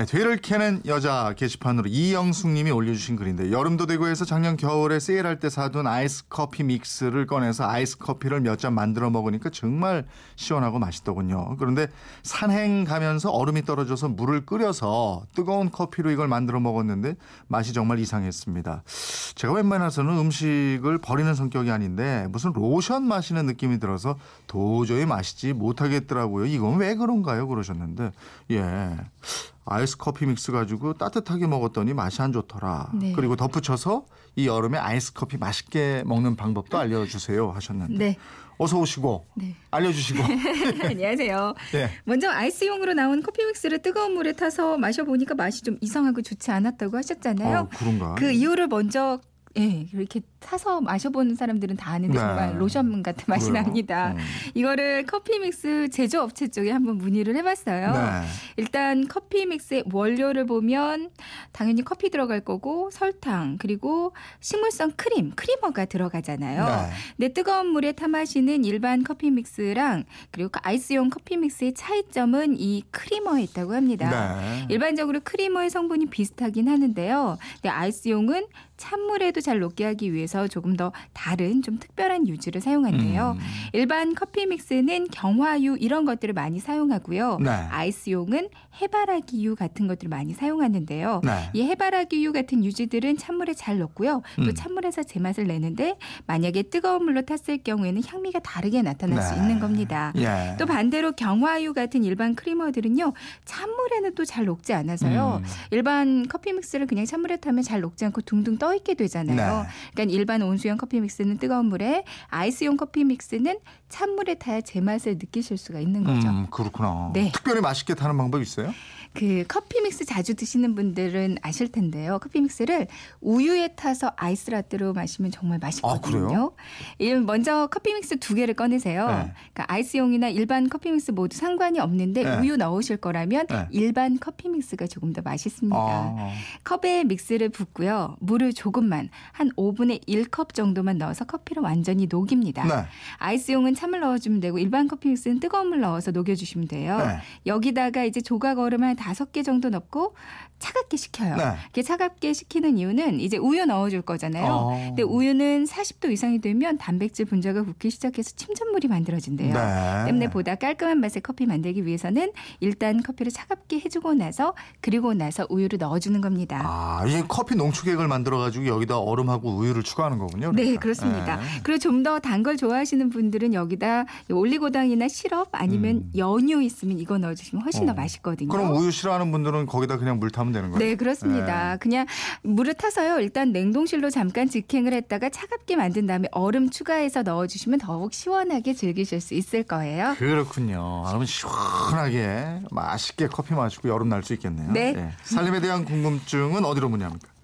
네, 뒤를 캐는 여자 게시판으로 이영숙 님이 올려주신 글인데 여름도 되고 해서 작년 겨울에 세일할 때 사둔 아이스 커피 믹스를 꺼내서 아이스 커피를 몇 잔 만들어 먹으니까 정말 시원하고 맛있더군요. 그런데 산행 가면서 얼음이 떨어져서 물을 끓여서 뜨거운 커피로 이걸 만들어 먹었는데 맛이 정말 이상했습니다. 제가 웬만해서는 음식을 버리는 성격이 아닌데 무슨 로션 마시는 느낌이 들어서 도저히 마시지 못하겠더라고요. 이건 왜 그런가요? 그러셨는데 예. 아이스 커피 믹스 가지고 따뜻하게 먹었더니 맛이 안 좋더라. 네. 그리고 덧붙여서 이 여름에 아이스 커피 맛있게 먹는 방법도 알려주세요 하셨는데 네. 어서 오시고 네. 알려주시고 안녕하세요. 예. 먼저 아이스용으로 나온 커피 믹스를 뜨거운 물에 타서 마셔보니까 맛이 좀 이상하고 좋지 않았다고 하셨잖아요. 어, 그런가? 그 이유를 먼저 예, 이렇게 타서 마셔보는 사람들은 다 아는데 네. 정말 로션 같은 맛이 그래요? 납니다. 음. 이거를 커피 믹스 제조업체 쪽에 한번 문의를 해봤어요. 네. 일단 커피 믹스의 원료를 보면 당연히 커피 들어갈 거고 설탕 그리고 식물성 크림, creamer가 들어가잖아요. 네. 근데 뜨거운 물에 타 마시는 일반 커피 믹스랑 그리고 그 아이스용 커피 믹스의 차이점은 이 creamer에 있다고 합니다. 네. 일반적으로 creamer의 성분이 비슷하긴 하는데요. 근데 아이스용은 찬물에도 잘 녹게 하기 위해서 조금 더 다른 좀 특별한 유지를 사용한대요. 음. 일반 커피 믹스는 경화유 이런 것들을 많이 사용하고요. 네. 아이스용은 해바라기유 같은 것들을 많이 사용하는데요. 네. 이 해바라기유 같은 유지들은 찬물에 잘 녹고요. 또 음. 찬물에서 제맛을 내는데 만약에 뜨거운 물로 탔을 경우에는 향미가 다르게 나타날 수 네. 있는 겁니다. 예. 또 반대로 경화유 같은 일반 크리머들은요 찬물에는 또 잘 녹지 않아서요 음. 일반 커피 믹스를 그냥 찬물에 타면 잘 녹지 않고 둥둥 떠 있게 되잖아요. 네. 그러니까 일반 온수용 커피 믹스는 뜨거운 물에 아이스용 커피 믹스는 찬물에 타야 제맛을 느끼실 수가 있는 거죠. 음, 그렇구나. 네. 특별히 맛있게 타는 방법 있어요? 그 커피 믹스 자주 드시는 분들은 아실 텐데요. 커피 믹스를 우유에 타서 아이스 라떼로 마시면 정말 아? 맛있거든요. 일- 먼저 커피 믹스 두 개를 꺼내세요. 네. 그러니까 아이스용이나 일반 커피 믹스 모두 상관이 없는데 네. 우유 넣으실 거라면 네. 일반 커피 믹스가 조금 더 맛있습니다. 아. 컵에 믹스를 붓고요. 물을 조금만 한 5분의 1컵 정도만 넣어서 커피를 완전히 녹입니다. 네. 아이스용은 찬물 넣어주면 되고 일반 커피 믹스는 뜨거운 물 넣어서 녹여주시면 돼요. 네. 여기다가 이제 조각 얼음 한 다섯 개 정도 넣고 차갑게 식혀요. 네. 이렇게 차갑게 식히는 이유는 이제 우유 넣어줄 거잖아요. 어. 근데 우유는 40도 이상이 되면 단백질 분자가 굳기 시작해서 침전물이 만들어진대요. 네. 때문에 보다 깔끔한 맛의 커피 만들기 위해서는 일단 커피를 차갑게 해주고 나서 그리고 나서 우유를 넣어주는 겁니다. 아, 이게 커피 농축액을 만들어 가지고 여기다 얼음하고 우유를 추가하는 거군요. 네, 그러니까. 그렇습니다. 네. 그리고 좀 더 단 걸 좋아하시는 분들은 여기다 올리고당이나 시럽 아니면 음. 연유 있으면 이거 넣어주시면 훨씬 더 어. 맛있거든요. 그럼 우유 싫어하는 분들은 거기다 그냥 물 타면 되는 거예요? 네, 그렇습니다. 그냥 물을 타서요. 일단 냉동실로 잠깐 직행을 했다가 차갑게 만든 다음에 얼음 추가해서 넣어주시면 더욱 시원하게 즐기실 수 있을 거예요. 그렇군요. 그러면 시원하게 맛있게 커피 마시고 여름 날 수 있겠네요. 네. 예. 살림에 대한 궁금증은 어디로 문의합니까?